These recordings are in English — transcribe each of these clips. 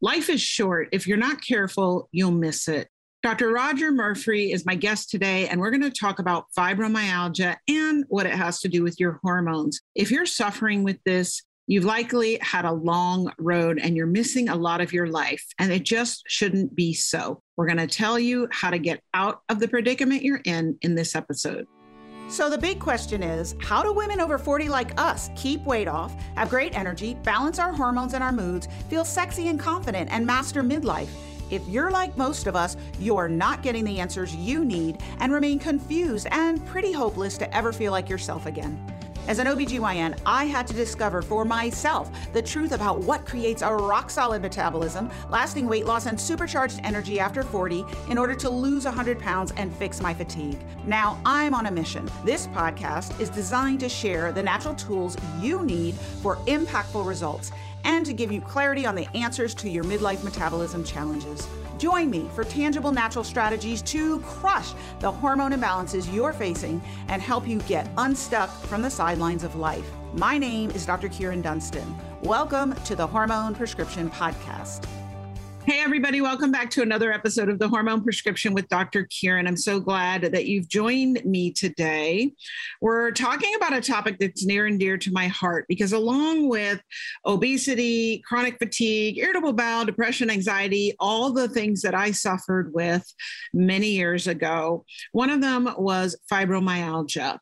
Life is short. If you're not careful, you'll miss it. Dr. Rodger Murphree is my guest today, and we're going to talk about fibromyalgia and what it has to do with your hormones. If you're suffering with this, you've likely had a long road and you're missing a lot of your life, and it just shouldn't be so. We're going to tell you how to get out of the predicament you're in in this episode. So, the big question is how do women over 40 like us keep weight off, have great energy, balance our hormones and our moods, feel sexy and confident, and master midlife? If you're like most of us, you're not getting the answers you need and remain confused and pretty hopeless to ever feel like yourself again. As an OBGYN, I had to discover for myself the truth about what creates a rock solid metabolism, lasting weight loss, and supercharged energy after 40 in order to lose 100 pounds and fix my fatigue. Now I'm on a mission. This podcast is designed to share the natural tools you need for impactful results and to give you clarity on the answers to your midlife metabolism challenges. Join me for tangible natural strategies to crush the hormone imbalances you're facing and help you get unstuck from the sidelines of life. My name is Dr. Kyrin Dunston. Welcome to the Hormone Prescription Podcast. Hey, everybody, welcome back to another episode of the Hormone Prescription with Dr. Kyrin. I'm so glad that you've joined me today. We're talking about a topic that's near and dear to my heart because, along with obesity, chronic fatigue, irritable bowel, depression, anxiety, all the things that I suffered with many years ago, one of them was fibromyalgia.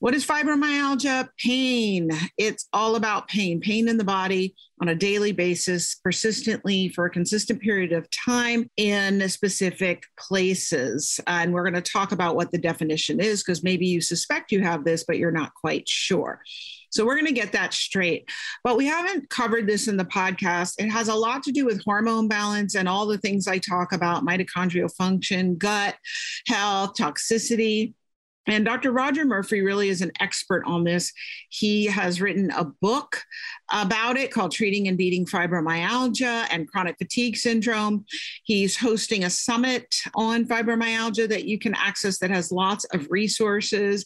What is fibromyalgia? Pain. It's all about pain, pain in the body on a daily basis, persistently for a consistent period of time in specific places. Uh, and we're going to talk about what the definition is because maybe you suspect you have this, but you're not quite sure. So we're going to get that straight. But we haven't covered this in the podcast. It has a lot to do with hormone balance and all the things I talk about mitochondrial function, gut health, toxicity. And Dr. Rodger Murphree really is an expert on this. He has written a book about it called Treating and Beating Fibromyalgia and Chronic Fatigue Syndrome. He's hosting a summit on fibromyalgia that you can access that has lots of resources.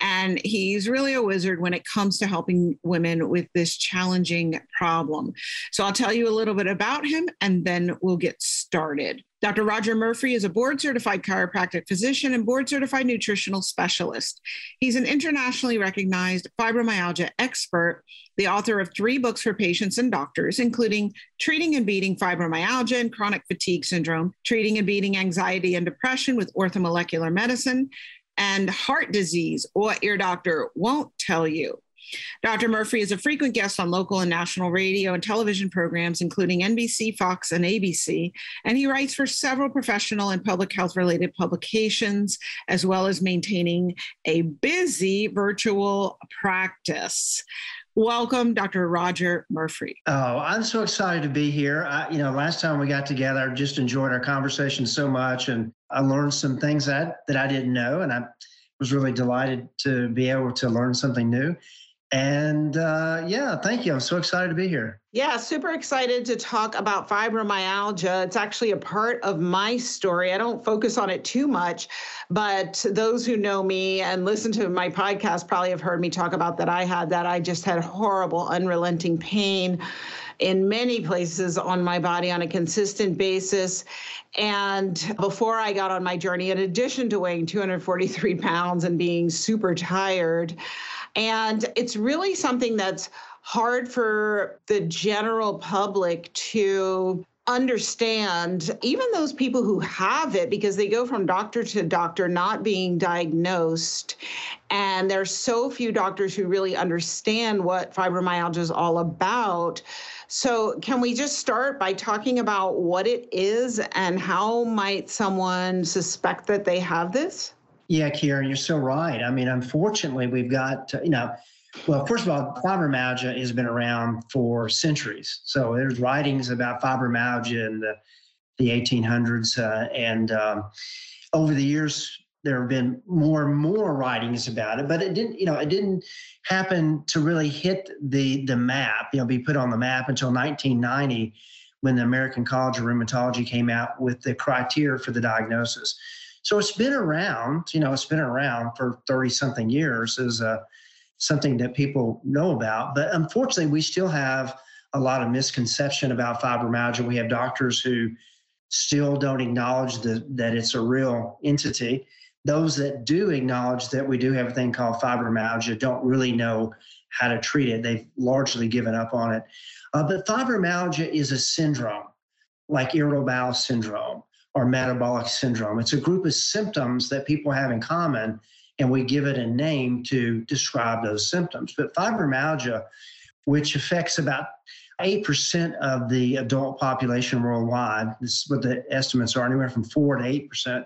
And he's really a wizard when it comes to helping women with this challenging problem. So I'll tell you a little bit about him and then we'll get started. Dr. Rodger Murphree is a board certified chiropractic physician and board certified nutritional specialist. He's an internationally recognized fibromyalgia expert, the author of three books for patients and doctors, including Treating and Beating Fibromyalgia and Chronic Fatigue Syndrome, Treating and Beating Anxiety and Depression with Orthomolecular Medicine, and Heart Disease, What Your Doctor Won't Tell You. Dr. Murphree is a frequent guest on local and national radio and television programs, including NBC, Fox, and ABC, and he writes for several professional and public health related publications, as well as maintaining a busy virtual practice. Welcome, Dr. Rodger Murphree. Oh, I'm so excited to be here. I, you know, last time we got together, I just enjoyed our conversation so much, and I learned some things that that I didn't know, and I was really delighted to be able to learn something new. And uh, yeah, thank you. I'm so excited to be here. Yeah, super excited to talk about fibromyalgia. It's actually a part of my story. I don't focus on it too much, but those who know me and listen to my podcast probably have heard me talk about that. I had that. I just had horrible, unrelenting pain in many places on my body on a consistent basis. And before I got on my journey, in addition to weighing 243 pounds and being super tired, and it's really something that's hard for the general public to understand even those people who have it because they go from doctor to doctor not being diagnosed. And there's so few doctors who really understand what fibromyalgia is all about. So can we just start by talking about what it is and how might someone suspect that they have this yeah, Karen, you're so right. I mean, unfortunately, we've got, you know, well, first of all, fibromyalgia has been around for centuries. So there's writings about fibromyalgia in the, the 1800s. Uh, and um, over the years, there have been more and more writings about it, but it didn't, you know, it didn't happen to really hit the the map, you know, be put on the map until 1990 when the American College of Rheumatology came out with the criteria for the diagnosis. So it's been around, you know, it's been around for 30 something years as uh, something that people know about. But unfortunately, we still have a lot of misconception about fibromyalgia. We have doctors who still don't acknowledge the, that it's a real entity. Those that do acknowledge that we do have a thing called fibromyalgia don't really know how to treat it. They've largely given up on it. Uh, but fibromyalgia is a syndrome, like irritable bowel syndrome or metabolic syndrome. It's a group of symptoms that people have in common, and we give it a name to describe those symptoms. But fibromyalgia, which affects about 8% of the adult population worldwide, this is what the estimates are, anywhere from 4 to 8%,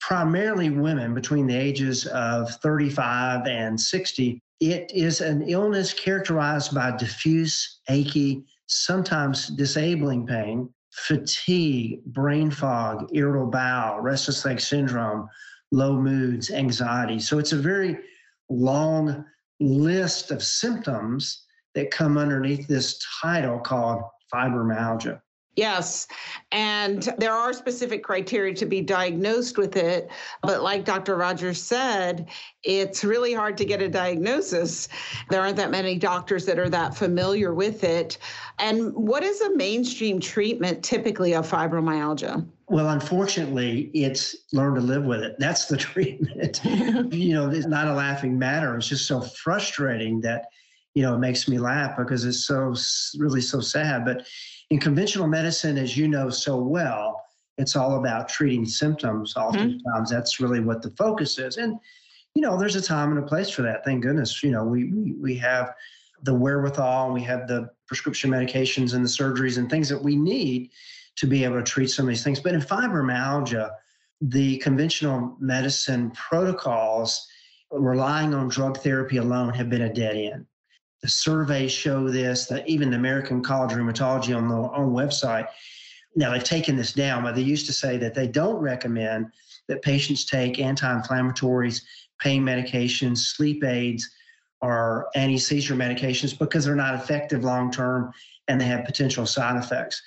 primarily women between the ages of 35 and 60. It is an illness characterized by diffuse, achy, sometimes disabling pain, fatigue, brain fog, irritable bowel, restless leg syndrome, low moods, anxiety. So it's a very long list of symptoms that come underneath this title called fibromyalgia. Yes. And there are specific criteria to be diagnosed with it. But like Dr. Rogers said, it's really hard to get a diagnosis. There aren't that many doctors that are that familiar with it. And what is a mainstream treatment typically of fibromyalgia? Well, unfortunately, it's learn to live with it. That's the treatment. you know, it's not a laughing matter. It's just so frustrating that, you know, it makes me laugh because it's so really so sad. But in conventional medicine, as you know so well, it's all about treating symptoms. Mm-hmm. Oftentimes, mm-hmm. that's really what the focus is. And, you know, there's a time and a place for that. Thank goodness. You know, we, we, we have the wherewithal and we have the prescription medications and the surgeries and things that we need to be able to treat some of these things. But in fibromyalgia, the conventional medicine protocols relying on drug therapy alone have been a dead end. The surveys show this, that even the American College of Rheumatology on their own website, now they've taken this down, but they used to say that they don't recommend that patients take anti-inflammatories, pain medications, sleep aids, or anti-seizure medications because they're not effective long term and they have potential side effects.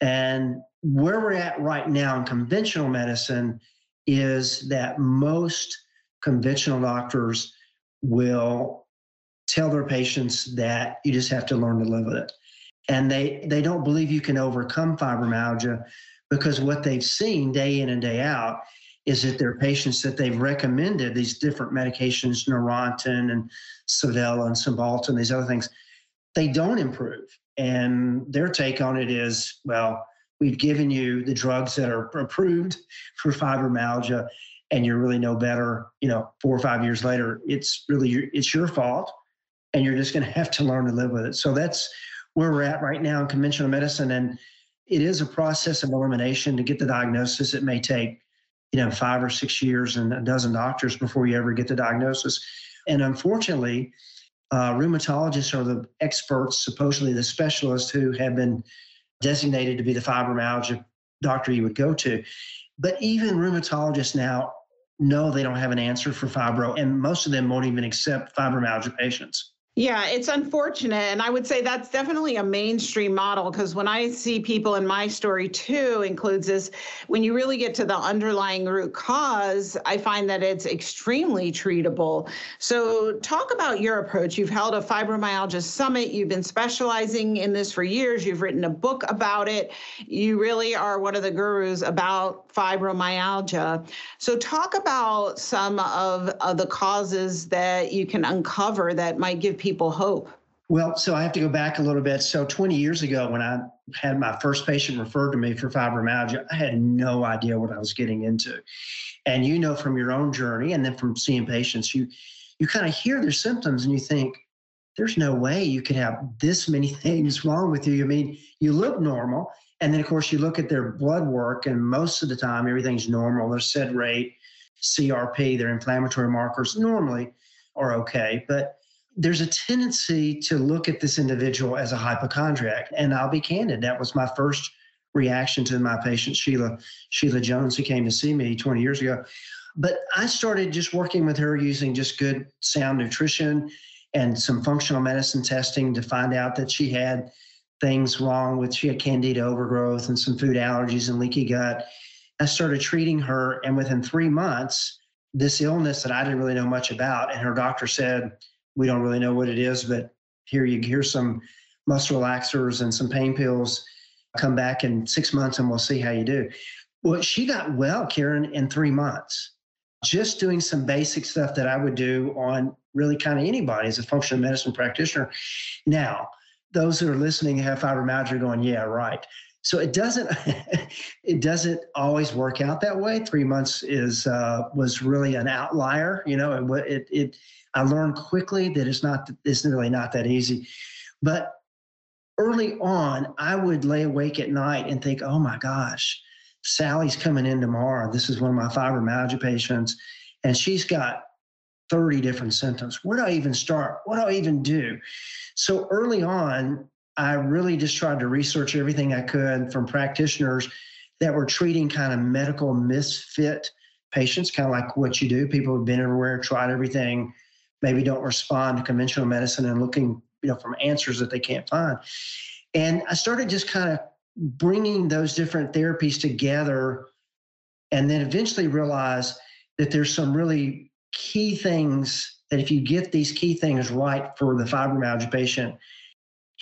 And where we're at right now in conventional medicine is that most conventional doctors will tell their patients that you just have to learn to live with it. And they, they don't believe you can overcome fibromyalgia because what they've seen day in and day out is that their patients that they've recommended these different medications, Neurontin and Savella and Cymbalta and these other things, they don't improve. And their take on it is, well, we've given you the drugs that are approved for fibromyalgia and you're really no better, you know, four or five years later, it's really, it's your fault and you're just going to have to learn to live with it. So that's where we're at right now in conventional medicine. And it is a process of elimination to get the diagnosis. It may take, you know, five or six years and a dozen doctors before you ever get the diagnosis. And unfortunately, uh, rheumatologists are the experts, supposedly the specialists who have been designated to be the fibromyalgia doctor you would go to. But even rheumatologists now know they don't have an answer for fibro, and most of them won't even accept fibromyalgia patients. Yeah, it's unfortunate. And I would say that's definitely a mainstream model because when I see people in my story too, includes this, when you really get to the underlying root cause, I find that it's extremely treatable. So, talk about your approach. You've held a fibromyalgia summit, you've been specializing in this for years, you've written a book about it. You really are one of the gurus about fibromyalgia. So, talk about some of, of the causes that you can uncover that might give people hope? Well, so I have to go back a little bit. So 20 years ago, when I had my first patient referred to me for fibromyalgia, I had no idea what I was getting into. And you know from your own journey and then from seeing patients, you you kind of hear their symptoms and you think, there's no way you could have this many things wrong with you. I mean, you look normal. And then, of course, you look at their blood work, and most of the time, everything's normal. Their sed rate, CRP, their inflammatory markers normally are okay. But there's a tendency to look at this individual as a hypochondriac. And I'll be candid, that was my first reaction to my patient, Sheila, Sheila Jones, who came to see me 20 years ago. But I started just working with her using just good sound nutrition and some functional medicine testing to find out that she had things wrong with she had candida overgrowth and some food allergies and leaky gut. I started treating her, and within three months, this illness that I didn't really know much about, and her doctor said, we don't really know what it is, but here you hear some muscle relaxers and some pain pills. Come back in six months and we'll see how you do. Well, she got well, Karen, in three months, just doing some basic stuff that I would do on really kind of anybody as a functional medicine practitioner. Now, those that are listening have fibromyalgia going, yeah, right. So it doesn't it doesn't always work out that way. Three months is uh, was really an outlier. You know, it, it, it I learned quickly that it's not it's really not that easy. But early on, I would lay awake at night and think, oh my gosh, Sally's coming in tomorrow. This is one of my fibromyalgia patients, and she's got 30 different symptoms. Where do I even start? What do I even do? So early on, I really just tried to research everything I could from practitioners that were treating kind of medical misfit patients, kind of like what you do. People who've been everywhere, tried everything, maybe don't respond to conventional medicine and looking, you know, from answers that they can't find. And I started just kind of bringing those different therapies together and then eventually realized that there's some really key things that if you get these key things right for the fibromyalgia patient,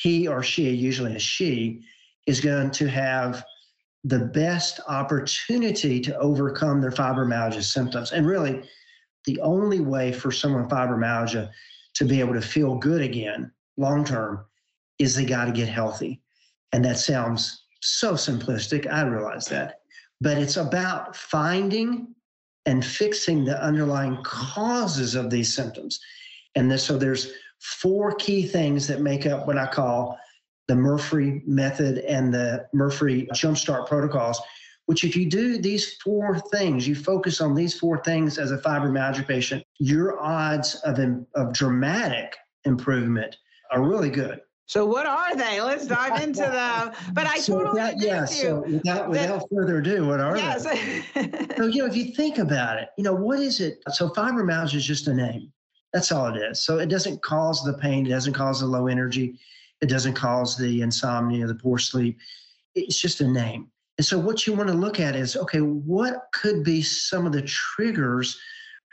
he or she, usually a she, is going to have the best opportunity to overcome their fibromyalgia symptoms. And really, the only way for someone with fibromyalgia to be able to feel good again long term is they got to get healthy. And that sounds so simplistic. I realize that. But it's about finding and fixing the underlying causes of these symptoms. And this, so there's four key things that make up what I call the Murphree method and the Murphree jumpstart protocols, which if you do these four things, you focus on these four things as a fibromyalgia patient, your odds of, of dramatic improvement are really good. So what are they? Let's dive into them. But I so totally that, yeah. So without, without further ado, what are yes. they? so you know, if you think about it, you know, what is it? So fibromyalgia is just a name. That's all it is. So it doesn't cause the pain. It doesn't cause the low energy. It doesn't cause the insomnia, the poor sleep. It's just a name. And so what you want to look at is okay, what could be some of the triggers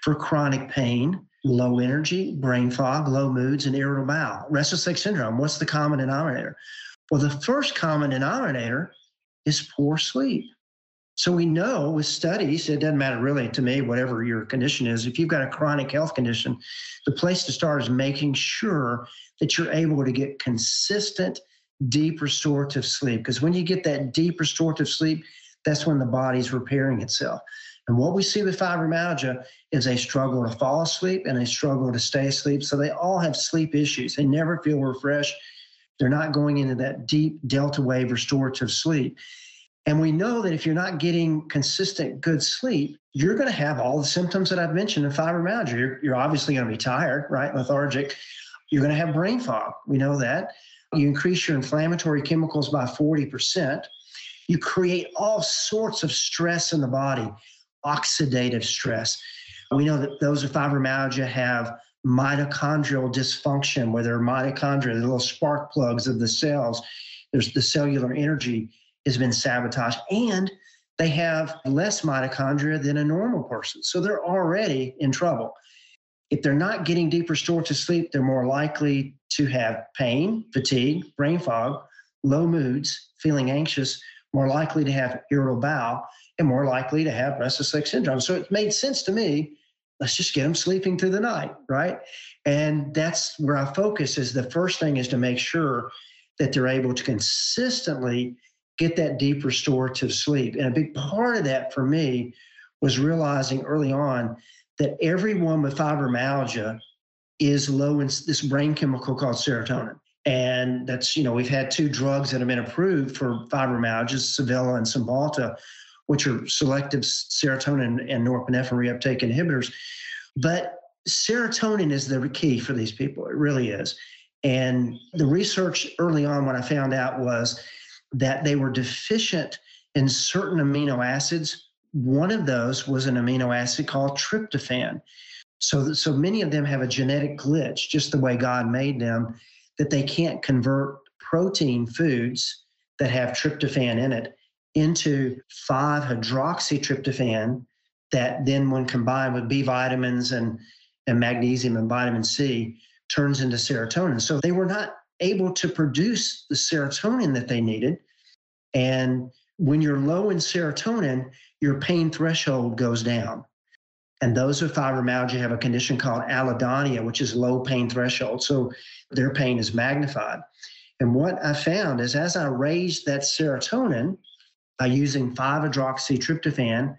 for chronic pain, low energy, brain fog, low moods, and irritable bowel? Restless leg syndrome. What's the common denominator? Well, the first common denominator is poor sleep. So we know with studies, it doesn't matter really to me, whatever your condition is. If you've got a chronic health condition, the place to start is making sure that you're able to get consistent, deep restorative sleep. Because when you get that deep restorative sleep, that's when the body's repairing itself. And what we see with fibromyalgia is a struggle to fall asleep and a struggle to stay asleep. So they all have sleep issues. They never feel refreshed. They're not going into that deep delta wave restorative sleep. And we know that if you're not getting consistent good sleep, you're going to have all the symptoms that I've mentioned in fibromyalgia. You're, you're obviously going to be tired, right? Lethargic. You're going to have brain fog. We know that. You increase your inflammatory chemicals by 40%. You create all sorts of stress in the body, oxidative stress. We know that those with fibromyalgia have mitochondrial dysfunction, where their mitochondria, the little spark plugs of the cells, there's the cellular energy has been sabotaged and they have less mitochondria than a normal person. So they're already in trouble. If they're not getting deep restorative sleep, they're more likely to have pain, fatigue, brain fog, low moods, feeling anxious, more likely to have irritable bowel, and more likely to have restless leg syndrome. So it made sense to me. Let's just get them sleeping through the night, right? And that's where I focus is the first thing is to make sure that they're able to consistently get that deep restorative sleep. And a big part of that for me was realizing early on that everyone with fibromyalgia is low in this brain chemical called serotonin. And that's, you know, we've had two drugs that have been approved for fibromyalgia, Savella and Cymbalta, which are selective serotonin and norepinephrine reuptake inhibitors. But serotonin is the key for these people. It really is. And the research early on, what I found out was that they were deficient in certain amino acids. One of those was an amino acid called tryptophan. So, so many of them have a genetic glitch, just the way God made them, that they can't convert protein foods that have tryptophan in it into 5 hydroxytryptophan that then when combined with B vitamins and, and magnesium and vitamin C turns into serotonin. So they were not able to produce the serotonin that they needed. And when you're low in serotonin, your pain threshold goes down. And those with fibromyalgia have a condition called allodynia, which is low pain threshold. So their pain is magnified. And what I found is as I raised that serotonin by using 5-hydroxytryptophan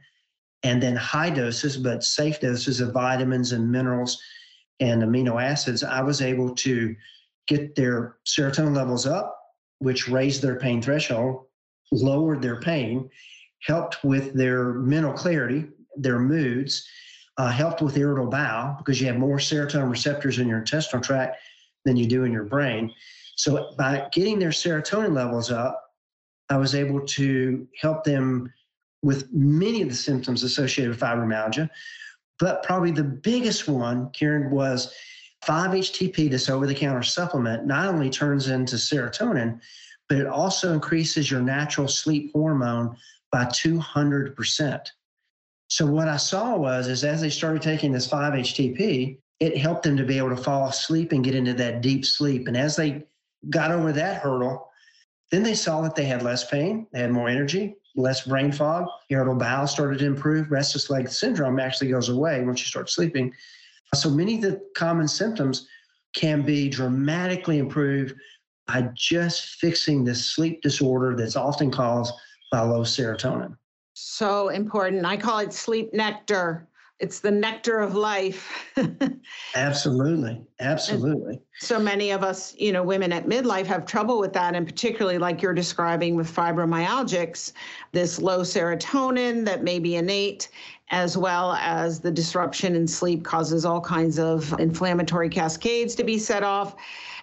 and then high doses, but safe doses of vitamins and minerals and amino acids, I was able to get their serotonin levels up, which raised their pain threshold, lowered their pain, helped with their mental clarity, their moods, uh, helped with irritable bowel because you have more serotonin receptors in your intestinal tract than you do in your brain. So by getting their serotonin levels up, I was able to help them with many of the symptoms associated with fibromyalgia. But probably the biggest one, Karen, was 5-HTP, this over-the-counter supplement, not only turns into serotonin, but it also increases your natural sleep hormone by 200%. So what I saw was, is as they started taking this 5-HTP, it helped them to be able to fall asleep and get into that deep sleep. And as they got over that hurdle, then they saw that they had less pain, they had more energy, less brain fog, irritable bowel started to improve, restless leg syndrome actually goes away once you start sleeping. So many of the common symptoms can be dramatically improved by just fixing this sleep disorder that's often caused by low serotonin. So important. I call it sleep nectar. It's the nectar of life. absolutely. Absolutely. And so many of us, you know, women at midlife have trouble with that. And particularly like you're describing with fibromyalgics, this low serotonin that may be innate, as well as the disruption in sleep causes all kinds of inflammatory cascades to be set off.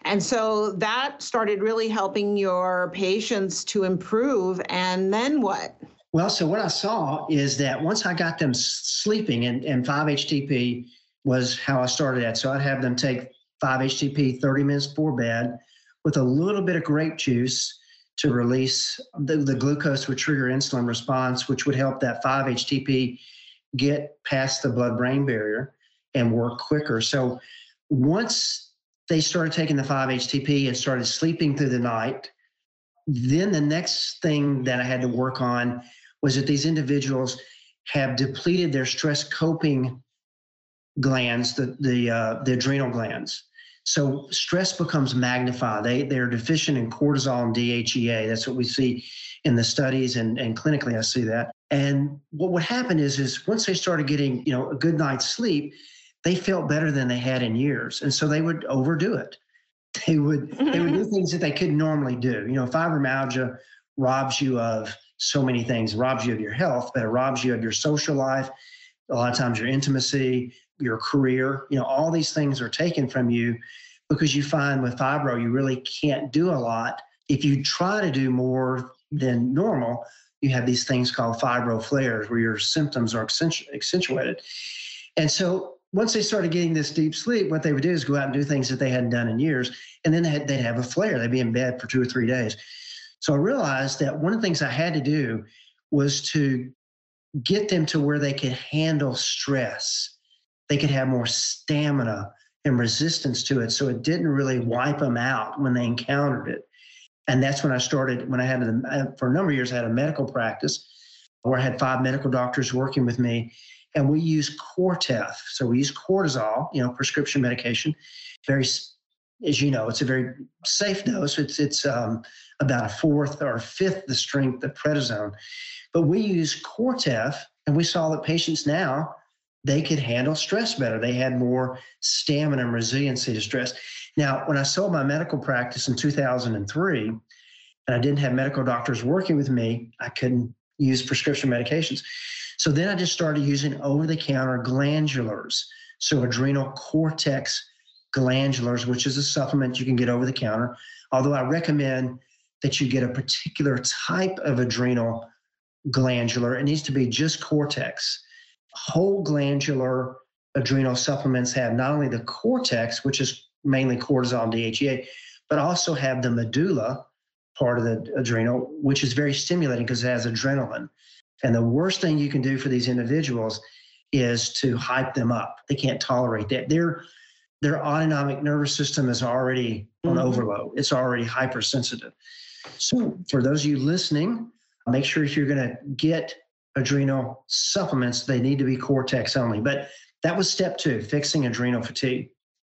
And so that started really helping your patients to improve. And then what? Well, so what I saw is that once I got them sleeping, and, and 5-HTP was how I started that. So I'd have them take 5-HTP 30 minutes before bed with a little bit of grape juice to release the, the glucose would trigger insulin response, which would help that 5-HTP get past the blood-brain barrier and work quicker. So once they started taking the 5-HTP and started sleeping through the night, then the next thing that I had to work on was that these individuals have depleted their stress coping glands, the the uh, the adrenal glands. So stress becomes magnified. They they're deficient in cortisol and DHEA. That's what we see in the studies and, and clinically I see that. And what would happen is is once they started getting, you know, a good night's sleep, they felt better than they had in years. And so they would overdo it. They would they would do things that they couldn't normally do. You know, fibromyalgia robs you of so many things. It robs you of your health, but it robs you of your social life. A lot of times your intimacy, your career, you know, all these things are taken from you because you find with fibro, you really can't do a lot. If you try to do more than normal, you have these things called fibro flares where your symptoms are accentuated. And so once they started getting this deep sleep, what they would do is go out and do things that they hadn't done in years. And then they'd have a flare. They'd be in bed for two or three days. So I realized that one of the things I had to do was to get them to where they could handle stress. They could have more stamina and resistance to it. So it didn't really wipe them out when they encountered it. And that's when I started, when I had, a, for a number of years, I had a medical practice where I had five medical doctors working with me. And we use Cortef. So we use cortisol, you know, prescription medication, very as you know, it's a very safe dose. It's it's um, about a fourth or a fifth the strength of prednisone. But we use Cortef, and we saw that patients now they could handle stress better. They had more stamina and resiliency to stress. Now, when I sold my medical practice in 2003, and I didn't have medical doctors working with me, I couldn't use prescription medications. So then I just started using over the counter glandulars. So adrenal cortex glandulars, which is a supplement you can get over the counter. Although I recommend that you get a particular type of adrenal glandular. It needs to be just cortex. Whole glandular adrenal supplements have not only the cortex, which is mainly cortisol and DHEA, but also have the medulla part of the adrenal, which is very stimulating because it has adrenaline. And the worst thing you can do for these individuals is to hype them up. They can't tolerate that. They're their autonomic nervous system is already on mm-hmm. overload. It's already hypersensitive. So, for those of you listening, make sure if you're going to get adrenal supplements, they need to be cortex only. But that was step two, fixing adrenal fatigue.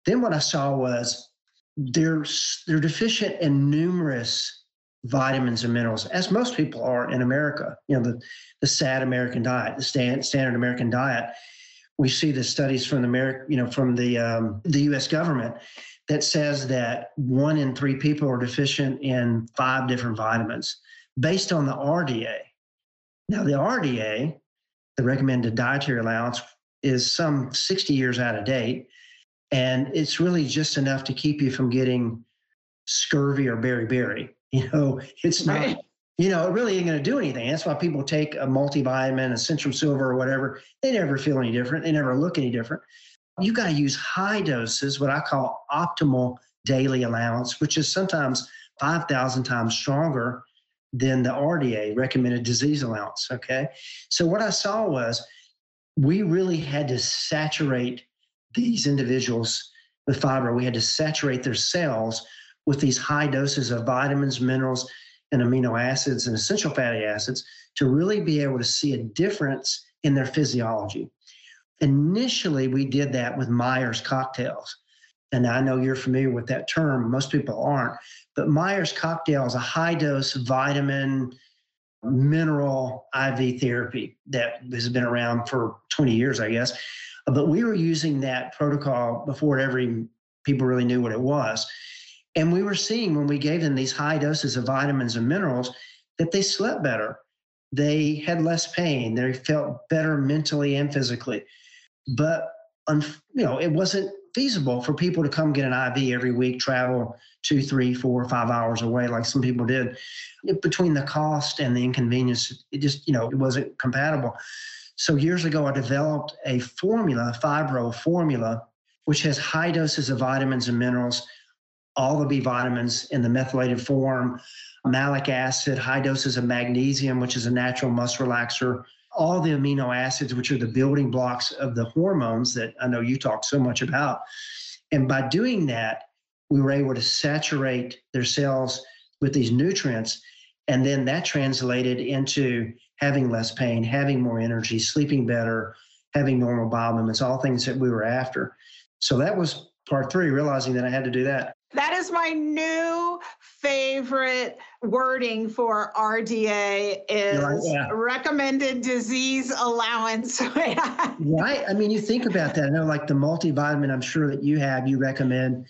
Then what I saw was they're, they're deficient in numerous vitamins and minerals, as most people are in America. You know, the, the sad American diet, the stand, standard American diet. We see the studies from the America, you know, from the um, the U.S. government that says that one in three people are deficient in five different vitamins based on the RDA. Now, the RDA, the recommended dietary allowance, is some 60 years out of date. And it's really just enough to keep you from getting scurvy or beriberi. You know, it's not, right. you know, it really ain't going to do anything. That's why people take a multivitamin, a Centrum Silver, or whatever. They never feel any different. They never look any different. You got to use high doses, what I call optimal daily allowance, which is sometimes 5,000 times stronger than the RDA, recommended disease allowance. Okay. So what I saw was we really had to saturate these individuals with fiber. We had to saturate their cells with these high doses of vitamins, minerals, and amino acids and essential fatty acids to really be able to see a difference in their physiology. Initially, we did that with Myers cocktails. And I know you're familiar with that term, most people aren't. But Myers cocktail is a high dose vitamin, mineral IV therapy that has been around for 20 years, I guess. But we were using that protocol before every people really knew what it was. And we were seeing when we gave them these high doses of vitamins and minerals that they slept better. They had less pain. They felt better mentally and physically. But you know, it wasn't feasible for people to come get an IV every week, travel two, three, four, five hours away, like some people did. Between the cost and the inconvenience, it just, you know, it wasn't compatible. So years ago, I developed a formula, fibro formula, which has high doses of vitamins and minerals, all the B vitamins in the methylated form, malic acid, high doses of magnesium, which is a natural muscle relaxer, all the amino acids, which are the building blocks of the hormones that I know you talk so much about. And by doing that, we were able to saturate their cells with these nutrients. And then that translated into having less pain, having more energy, sleeping better, having normal bowel movements, all things that we were after. So that was part three, realizing that I had to do that. That is my new favorite wording for RDA is right, yeah. recommended disease allowance. right. I mean, you think about that. I know like the multivitamin I'm sure that you have, you recommend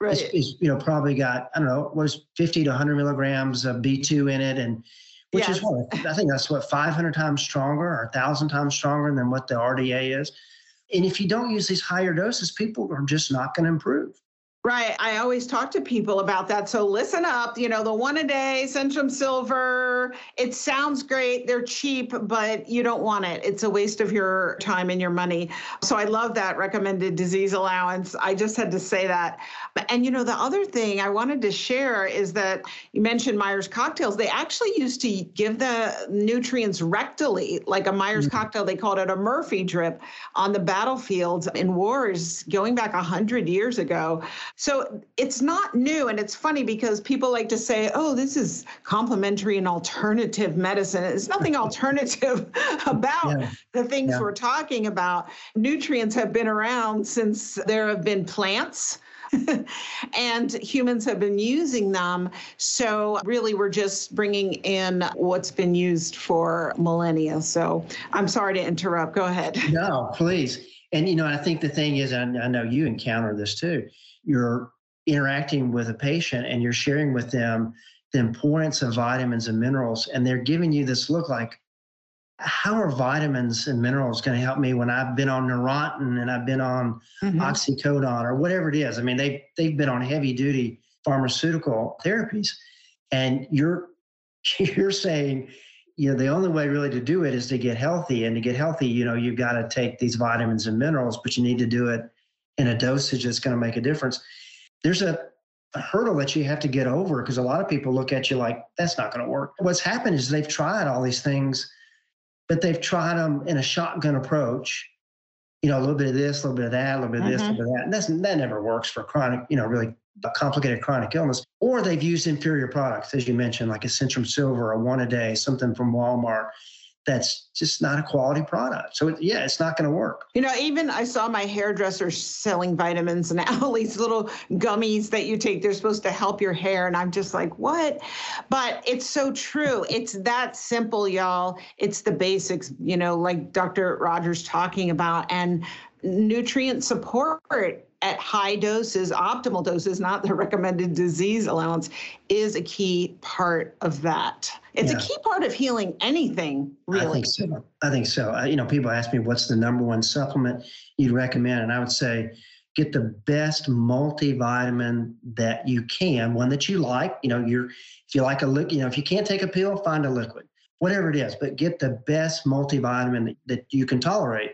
right. is, you know, probably got, I don't know, what is 50 to 100 milligrams of B2 in it. And which yes. is what, I think that's what, 500 times stronger or 1,000 times stronger than what the RDA is. And if you don't use these higher doses, people are just not going to improve. Right. I always talk to people about that. So listen up. You know, the one a day, Centrum Silver, it sounds great. They're cheap, but you don't want it. It's a waste of your time and your money. So I love that recommended disease allowance. I just had to say that. And, you know, the other thing I wanted to share is that you mentioned Myers cocktails. They actually used to give the nutrients rectally, like a Myers mm-hmm. cocktail. They called it a Murphy drip on the battlefields in wars going back 100 years ago. So it's not new. And it's funny because people like to say, oh, this is complementary and alternative medicine. There's nothing alternative about yeah. the things yeah. we're talking about. Nutrients have been around since there have been plants. and humans have been using them. So, really, we're just bringing in what's been used for millennia. So, I'm sorry to interrupt. Go ahead. No, please. And, you know, I think the thing is, I know you encounter this too you're interacting with a patient and you're sharing with them the importance of vitamins and minerals, and they're giving you this look like, how are vitamins and minerals going to help me when I've been on Neurontin and I've been on mm-hmm. oxycodone or whatever it is? I mean, they they've been on heavy duty pharmaceutical therapies, and you're you're saying, you know, the only way really to do it is to get healthy, and to get healthy, you know, you've got to take these vitamins and minerals, but you need to do it in a dosage that's going to make a difference. There's a, a hurdle that you have to get over because a lot of people look at you like, that's not going to work. What's happened is they've tried all these things, but they've tried them in a shotgun approach. you know, a little bit of this, a little bit of that, a little bit of this, a Mhm. little bit of that. And that's, that never works for chronic, you know, really complicated chronic illness. Or they've used inferior products, as you mentioned, like a Centrum Silver, a one a day, something from Walmart. That's just not a quality product. So it, yeah, it's not going to work. You know, even I saw my hairdresser selling vitamins and all these little gummies that you take. They're supposed to help your hair. And I'm just like, what? But it's so true. It's that simple, y'all. It's the basics, you know, like Dr. Rogers talking about, and nutrient support at high doses, optimal doses, not the recommended disease allowance, is a key part of that. It's Yeah. a key part of healing anything, really. I think so. I think so. I, you know, people ask me what's the number one supplement you'd recommend, and I would say get the best multivitamin that you can, one that you like. You know, you're if you like a liquid, you know, if you can't take a pill, find a liquid, whatever it is, but get the best multivitamin that, that you can tolerate.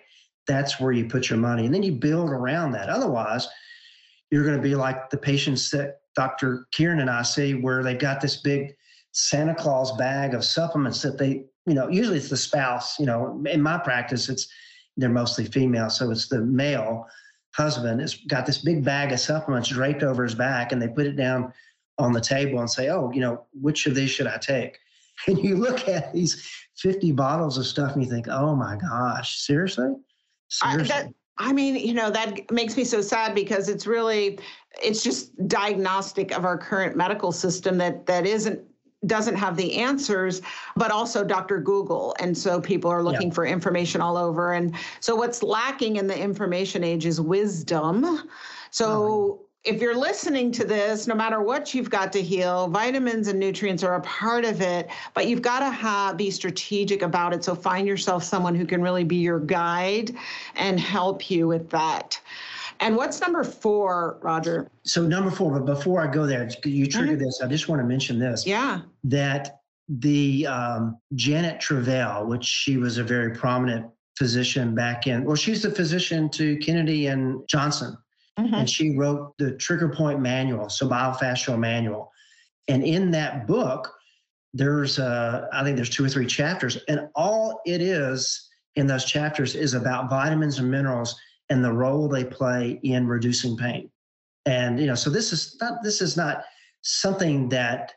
That's where you put your money, and then you build around that. Otherwise, you're going to be like the patients that Dr. Kyrin and I see, where they've got this big Santa Claus bag of supplements that they, you know, usually it's the spouse. You know, in my practice, it's they're mostly female, so it's the male husband has got this big bag of supplements draped over his back, and they put it down on the table and say, "Oh, you know, which of these should I take?" And you look at these 50 bottles of stuff, and you think, "Oh my gosh, seriously?" I, that, I mean, you know, that makes me so sad because it's really, it's just diagnostic of our current medical system that that isn't doesn't have the answers, but also Dr. Google. And so people are looking for information all over. And so what's lacking in the information age is wisdom. So if you're listening to this, no matter what you've got to heal, vitamins and nutrients are a part of it, but you've got to have, be strategic about it. So find yourself someone who can really be your guide and help you with that. And what's number four, Rodger? so number four, but before I go there, you triggered this. I just want to mention this. Yeah. that the um, Janet Travell, which she was a very prominent physician back in, well, she's the physician to Kennedy and Johnson, Mhm. and she wrote the Trigger Point Manual, so Myofascial Manual, and in that book, there's uh, I think there's two or three chapters, and all it is in those chapters is about vitamins and minerals and the role they play in reducing pain. And you know, so this is not this is not something that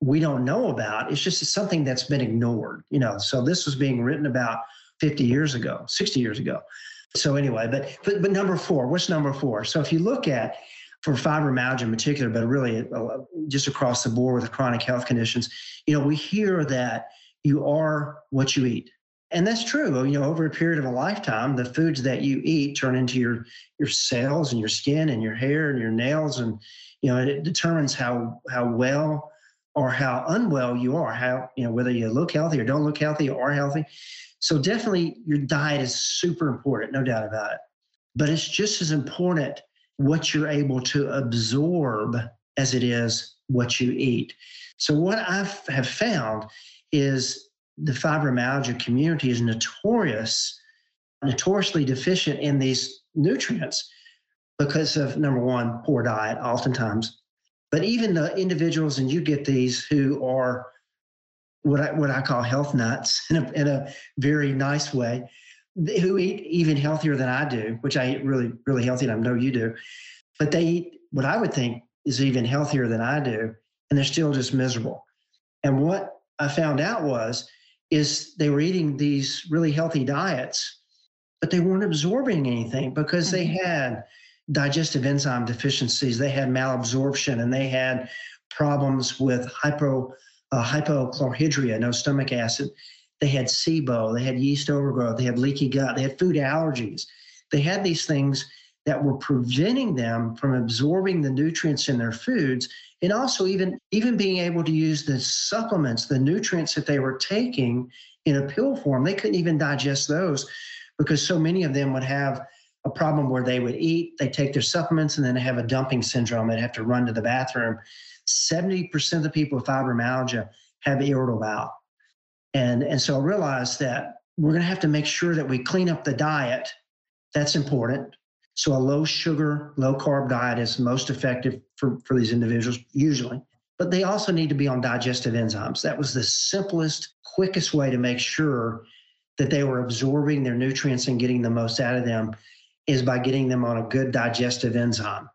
we don't know about. It's just something that's been ignored, you know. So this was being written about 50 years ago, 60 years ago. So anyway, but but, but number four, what's number four? So if you look at for fibromyalgia in particular, but really uh, just across the board with chronic health conditions, you know, we hear that you are what you eat. And that's true. You know, over a period of a lifetime, the foods that you eat turn into your your cells and your skin and your hair and your nails, and you know, it determines how how well or how unwell you are. How you know whether you look healthy or don't look healthy or are healthy. So definitely, your diet is super important, no doubt about it. But it's just as important what you're able to absorb as it is what you eat. So what I have found is the fibromyalgia community is notorious, notoriously deficient in these nutrients because of number one, poor diet, oftentimes. But even the individuals, and you get these who are what I what I call health nuts in a, in a very nice way, who eat even healthier than I do, which I eat really really healthy, and I know you do. But they eat what I would think is even healthier than I do, and they're still just miserable. And what I found out was is they were eating these really healthy diets, but they weren't absorbing anything because they mm-hmm. had digestive enzyme deficiencies, they had malabsorption, and they had problems with hypo uh, hypochlorhydria, no stomach acid. They had SIBO, they had yeast overgrowth, they had leaky gut, they had food allergies. They had these things that were preventing them from absorbing the nutrients in their foods and also even even being able to use the supplements the nutrients that they were taking in a pill form they couldn't even digest those because so many of them would have a problem where they would eat they take their supplements and then they have a dumping syndrome. They'd have to run to the bathroom. 70% of the people with fibromyalgia have irritable bowel. And and so i realized that we're going to have to make sure that we clean up the diet that's important. So a low sugar, low carb diet is most effective for, for these individuals, usually. But they also need to be on digestive enzymes. That was the simplest, quickest way to make sure that they were absorbing their nutrients and getting the most out of them is by getting them on a good digestive enzyme.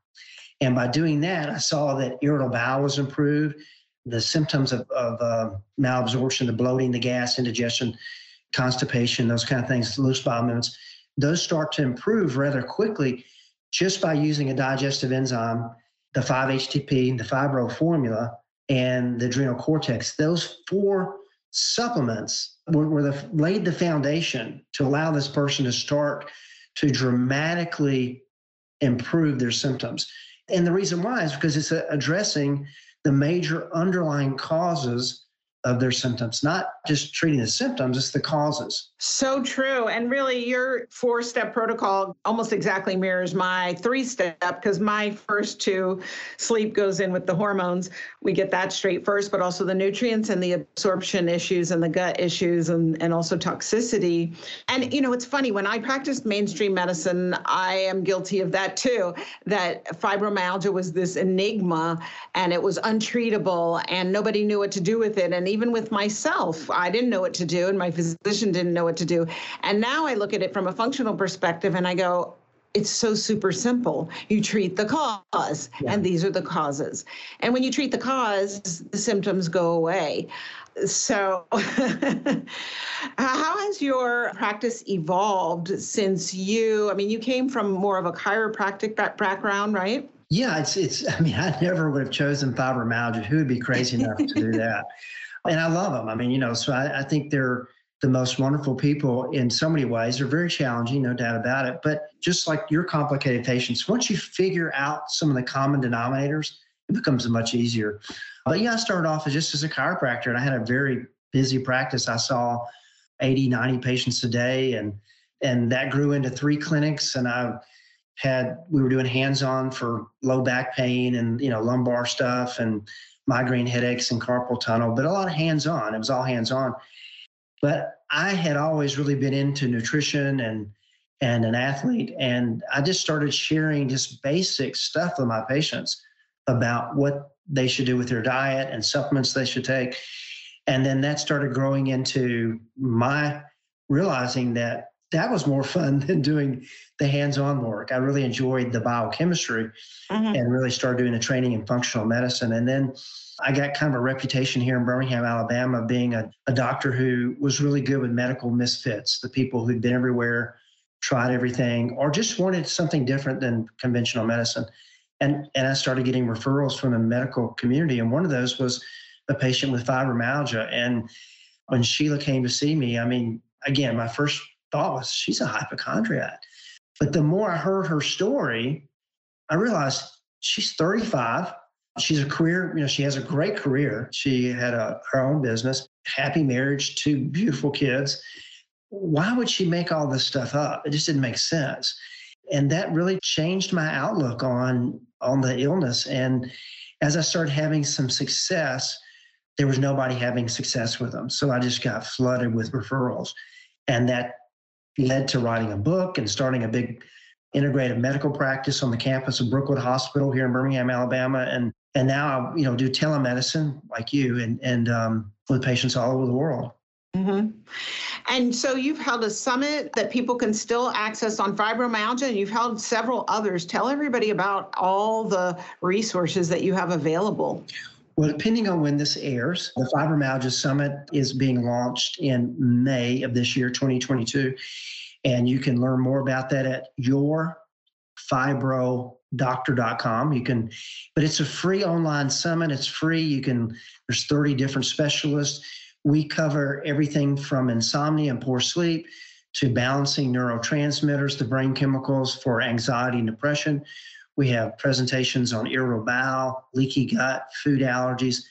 And by doing that, I saw that irritable bowel was improved. The symptoms of, of uh, malabsorption, the bloating, the gas, indigestion, constipation, those kind of things, loose bowel movements, those start to improve rather quickly just by using a digestive enzyme, the 5-HTP, the fibro formula, and the adrenal cortex. Those four supplements were, were the, laid the foundation to allow this person to start to dramatically improve their symptoms. And the reason why is because it's addressing the major underlying causes of their symptoms, not just treating the symptoms, it's the causes. So true. And really, your four step protocol almost exactly mirrors my three step because my first two sleep goes in with the hormones. We get that straight first, but also the nutrients and the absorption issues and the gut issues and, and also toxicity. And, you know, it's funny when I practiced mainstream medicine, I am guilty of that too, that fibromyalgia was this enigma and it was untreatable and nobody knew what to do with it. And even with myself, I didn't know what to do, and my physician didn't know what to do. And now I look at it from a functional perspective and I go, it's so super simple. You treat the cause, yeah. and these are the causes. And when you treat the cause, the symptoms go away. So, how has your practice evolved since you? I mean, you came from more of a chiropractic background, right? Yeah, it's it's. I mean, I never would have chosen fibromyalgia. Who would be crazy enough to do that? and I love them. I mean, you know, so I, I think they're the most wonderful people in so many ways. They're very challenging, no doubt about it. But just like your complicated patients, once you figure out some of the common denominators, it becomes much easier. But yeah, I started off just as a chiropractor, and I had a very busy practice. I saw 80, 90 patients a day, and and that grew into three clinics. And I had we were doing hands-on for low back pain and you know lumbar stuff and migraine headaches and carpal tunnel, but a lot of hands on. It was all hands on. But I had always really been into nutrition and and an athlete, and I just started sharing just basic stuff with my patients about what they should do with their diet and supplements they should take. And then that started growing into my realizing that that was more fun than doing the hands-on work. I really enjoyed the biochemistry mm-hmm. and really started doing the training in functional medicine. And then I got kind of a reputation here in Birmingham, Alabama, being a, a doctor who was really good with medical misfits, the people who'd been everywhere, tried everything, or just wanted something different than conventional medicine. And, and I started getting referrals from the medical community. And one of those was a patient with fibromyalgia. And when Sheila came to see me, I mean, again, my first thought she's a hypochondriac. But the more I heard her story, I realized she's 35. She's a career, you know, she has a great career. She had a, her own business, happy marriage, two beautiful kids. Why would she make all this stuff up? It just didn't make sense. And that really changed my outlook on on the illness. And as I started having some success, there was nobody having success with them. So I just got flooded with referrals. And that led to writing a book and starting a big integrated medical practice on the campus of Brookwood Hospital here in Birmingham, Alabama. And and now I, you know, do telemedicine like you and and um, with patients all over the world. Mm-hmm. And so you've held a summit that people can still access on fibromyalgia, and you've held several others. Tell everybody about all the resources that you have available. Well, depending on when this airs, the Fibromyalgia Summit is being launched in May of this year, 2022. And you can learn more about that at yourfibrodoctor.com. You can, but it's a free online summit. It's free. You can, there's 30 different specialists. We cover everything from insomnia and poor sleep to balancing neurotransmitters, the brain chemicals for anxiety and depression. We have presentations on irritable bowel, leaky gut, food allergies,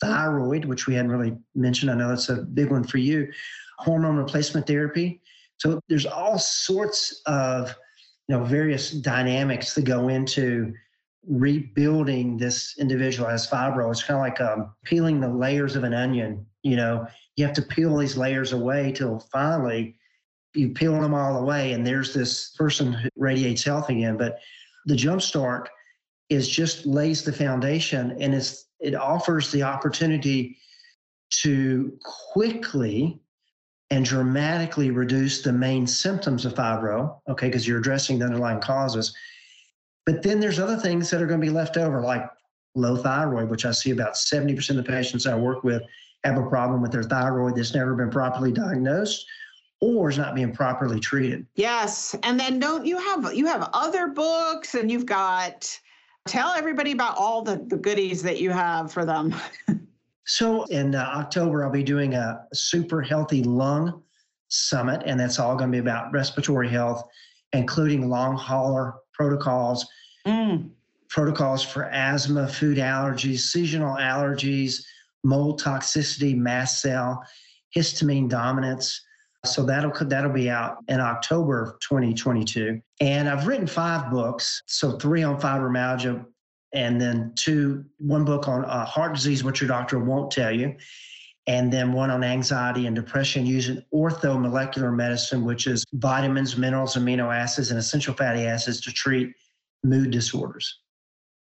thyroid, which we hadn't really mentioned. I know that's a big one for you, hormone replacement therapy. So there's all sorts of you know various dynamics that go into rebuilding this individual as fibro. It's kind of like um, peeling the layers of an onion. You know, you have to peel these layers away till finally you peel them all away, and there's this person who radiates health again. But the jumpstart is just lays the foundation and it's it offers the opportunity to quickly and dramatically reduce the main symptoms of fibro, okay, because you're addressing the underlying causes. But then there's other things that are going to be left over, like low thyroid, which I see about 70% of the patients I work with have a problem with their thyroid that's never been properly diagnosed or is not being properly treated. Yes. And then don't you have you have other books and you've got tell everybody about all the, the goodies that you have for them. so in uh, October I'll be doing a super healthy lung summit and that's all going to be about respiratory health including long hauler protocols. Mm. Protocols for asthma, food allergies, seasonal allergies, mold toxicity, mast cell, histamine dominance, so that'll that'll be out in October of 2022. And I've written five books, so three on fibromyalgia, and then two, one book on uh, heart disease, which your doctor won't tell you, and then one on anxiety and depression using orthomolecular medicine, which is vitamins, minerals, amino acids, and essential fatty acids to treat mood disorders.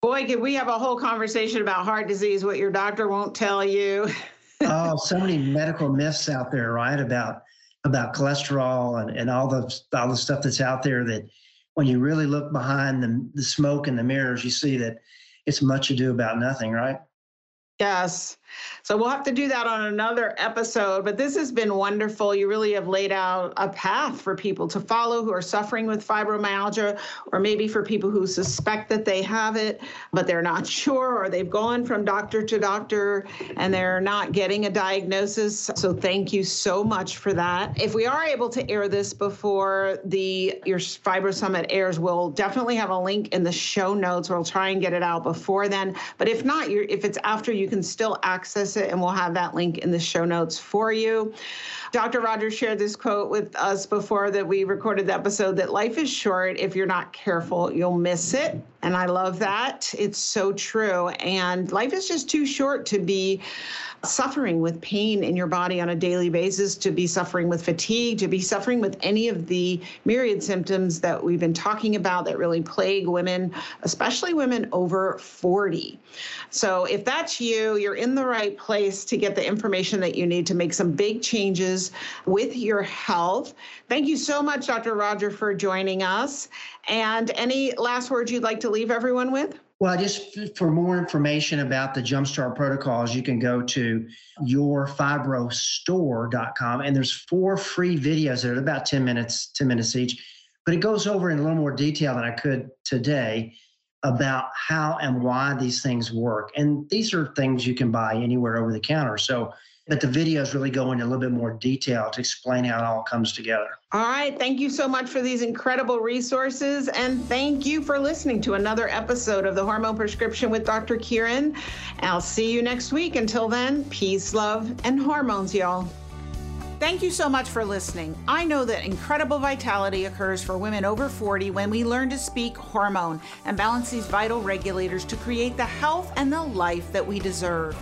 Boy, could we have a whole conversation about heart disease, what your doctor won't tell you. oh, so many medical myths out there, right? About about cholesterol and, and all the all the stuff that's out there that when you really look behind the, the smoke and the mirrors, you see that it's much ado about nothing, right? Yes. So we'll have to do that on another episode. But this has been wonderful. You really have laid out a path for people to follow who are suffering with fibromyalgia, or maybe for people who suspect that they have it, but they're not sure, or they've gone from doctor to doctor and they're not getting a diagnosis. So thank you so much for that. If we are able to air this before the your Fibro Summit airs, we'll definitely have a link in the show notes. We'll try and get it out before then. But if not, if it's after, you can still access access it, and we'll have that link in the show notes for you. Dr. Rodgers shared this quote with us before that we recorded the episode that life is short. If you're not careful, you'll miss it. And I love that. It's so true. And life is just too short to be suffering with pain in your body on a daily basis, to be suffering with fatigue, to be suffering with any of the myriad symptoms that we've been talking about that really plague women, especially women over 40. So if that's you, you're in the right place to get the information that you need to make some big changes with your health. Thank you so much, Dr. Rodger, for joining us. And any last words you'd like to leave everyone with? Well, just for more information about the Jumpstart protocols, you can go to yourfibrostore.com and there's four free videos that are about 10 minutes, 10 minutes each. But it goes over in a little more detail than I could today about how and why these things work. And these are things you can buy anywhere over the counter. So but the videos really go into a little bit more detail to explain how it all comes together. All right. Thank you so much for these incredible resources. And thank you for listening to another episode of the Hormone Prescription with Dr. Kyrin. I'll see you next week. Until then, peace, love, and hormones, y'all. Thank you so much for listening. I know that incredible vitality occurs for women over 40 when we learn to speak hormone and balance these vital regulators to create the health and the life that we deserve.